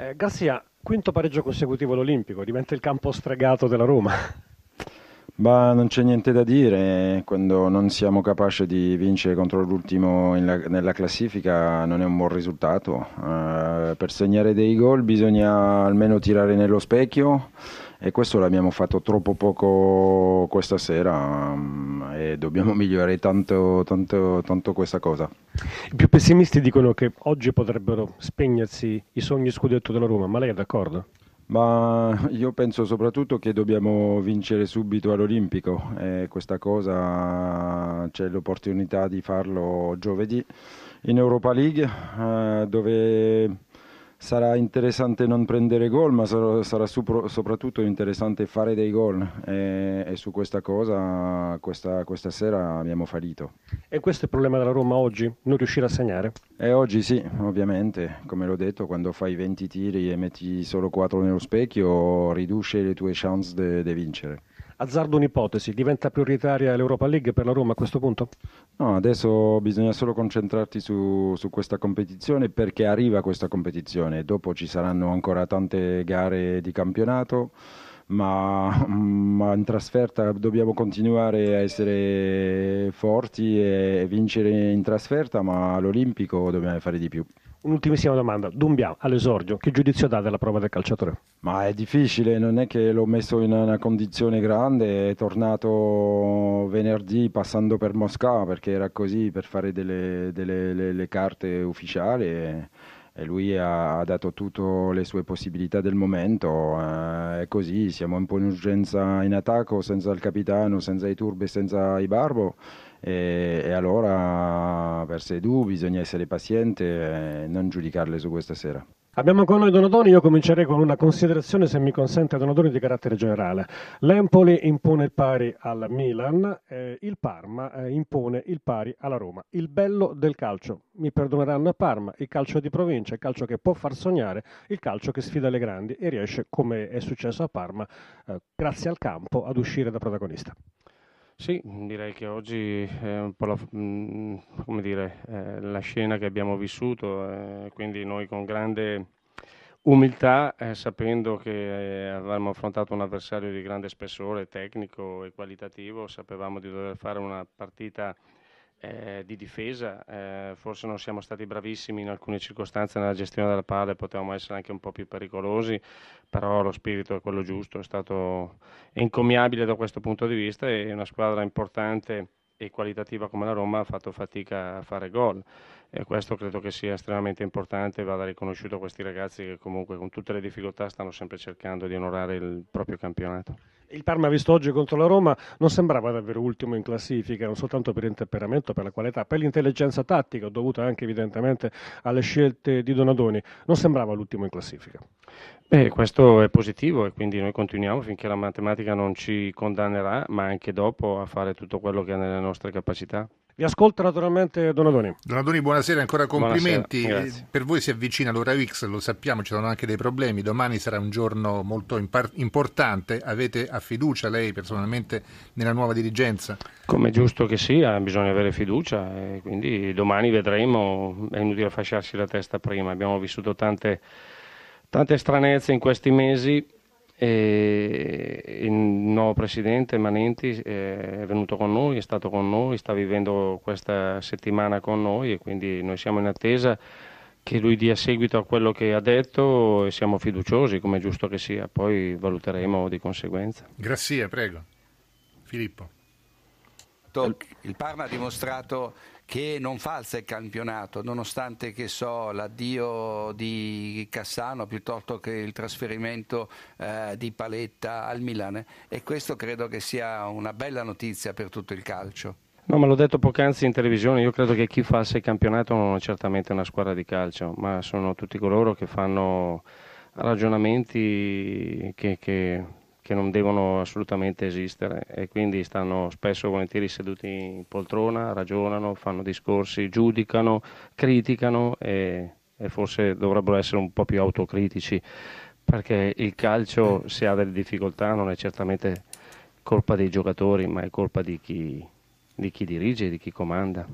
Eh, Garcia, quinto pareggio consecutivo all'Olimpico, diventa il campo stregato della Roma. Bah, non c'è niente da dire, quando non siamo capaci di vincere contro l'ultimo la, nella classifica non è un buon risultato. Uh, per segnare dei gol bisogna almeno tirare nello specchio e questo l'abbiamo fatto troppo poco questa sera um, e dobbiamo migliorare tanto, tanto, tanto questa cosa. I più pessimisti dicono che oggi potrebbero spegnersi i sogni scudetto della Roma, ma lei è d'accordo? Ma io penso soprattutto che dobbiamo vincere subito all'Olimpico e questa cosa c'è l'opportunità di farlo giovedì in Europa League eh, dove sarà interessante non prendere gol, ma sarà, sarà soprattutto interessante fare dei gol e, e su questa cosa questa, questa, sera abbiamo fallito. E questo è il problema della Roma oggi, non riuscire a segnare? E oggi sì, ovviamente, come l'ho detto, quando fai 20 tiri e metti solo 4 nello specchio riduce le tue chance di vincere. Azzardo un'ipotesi, diventa prioritaria l'Europa League per la Roma a questo punto? No, adesso bisogna solo concentrarti su, su questa competizione perché arriva questa competizione, dopo ci saranno ancora tante gare di campionato. Ma, ma, in trasferta dobbiamo continuare a essere forti e vincere in trasferta, ma all'Olimpico dobbiamo fare di più. Un'ultimissima domanda, Dumbia all'esordio, che giudizio dà della prova del calciatore? Ma è difficile, non è che l'ho messo in una condizione grande, è tornato venerdì passando per Mosca perché era così per fare delle, delle le, le carte ufficiali e, e lui ha, ha, dato tutte le sue possibilità del momento, eh, è così, siamo un po' in urgenza in attacco senza il capitano, senza i turbi, senza i barbo e, e allora per Sedu bisogna essere paziente e non giudicarle su questa sera. Abbiamo con noi Donadoni, io comincerei con una considerazione, se mi consente, Donadoni di carattere generale. L'Empoli impone il pari al Milan, eh, il Parma eh, impone il pari alla Roma. Il bello del calcio, mi perdoneranno a Parma, il calcio di provincia, il calcio che può far sognare, il calcio che sfida le grandi e riesce, come è successo a Parma, eh, grazie al campo, ad uscire da protagonista. Sì, direi che oggi è un po' la, mm, dire, eh, la scena che abbiamo vissuto, eh, quindi noi con grande umiltà, eh, sapendo che eh, avevamo affrontato un avversario di grande spessore tecnico e qualitativo, sapevamo di dover fare una partita eh, di difesa, eh, forse non siamo stati bravissimi in alcune circostanze nella gestione della palla, potevamo essere anche un po' più pericolosi, però lo spirito è quello giusto, è stato encomiabile da questo punto di vista e una squadra importante e qualitativa come la Roma ha fatto fatica a fare gol e questo credo che sia estremamente importante vada riconosciuto a questi ragazzi che comunque con tutte le difficoltà stanno sempre cercando di onorare il proprio campionato. Il Parma visto oggi contro la Roma non sembrava davvero ultimo in classifica, non soltanto per il temperamento, per la qualità, per l'intelligenza tattica dovuta anche evidentemente alle scelte di Donadoni, non sembrava l'ultimo in classifica. Beh, questo è positivo e quindi noi continuiamo finché la matematica non ci condannerà, ma anche dopo a fare tutto quello che è nelle nostre capacità. Vi ascolta naturalmente Donadoni. Donadoni, buonasera, ancora complimenti. Buonasera, per voi si avvicina l'ora X, lo sappiamo, ci sono anche dei problemi. Domani sarà un giorno molto impar- importante. Avete a fiducia lei personalmente nella nuova dirigenza? Come giusto che sia, bisogna avere fiducia e quindi domani vedremo. È inutile fasciarsi la testa prima. Abbiamo vissuto tante, tante stranezze in questi mesi e il nuovo presidente Manenti eh, è venuto con noi, è stato con noi, sta vivendo questa settimana con noi e quindi noi siamo in attesa che lui dia seguito a quello che ha detto e siamo fiduciosi, come è giusto che sia, poi valuteremo di conseguenza. Grazie, prego. Filippo. Il Parma ha dimostrato che non falsa il campionato, nonostante che so, l'addio di Cassano piuttosto che il trasferimento eh, di Paletta al Milan e questo credo che sia una bella notizia per tutto il calcio. No, ma l'ho detto poc'anzi in televisione, io credo che chi fa il campionato non è certamente una squadra di calcio, ma sono tutti coloro che fanno ragionamenti che, che che non devono assolutamente esistere e quindi stanno spesso volentieri seduti in poltrona, ragionano, fanno discorsi, giudicano, criticano e, e forse dovrebbero essere un po' più autocritici perché il calcio se ha delle difficoltà non è certamente colpa dei giocatori ma è colpa di chi, di chi dirige, di chi comanda.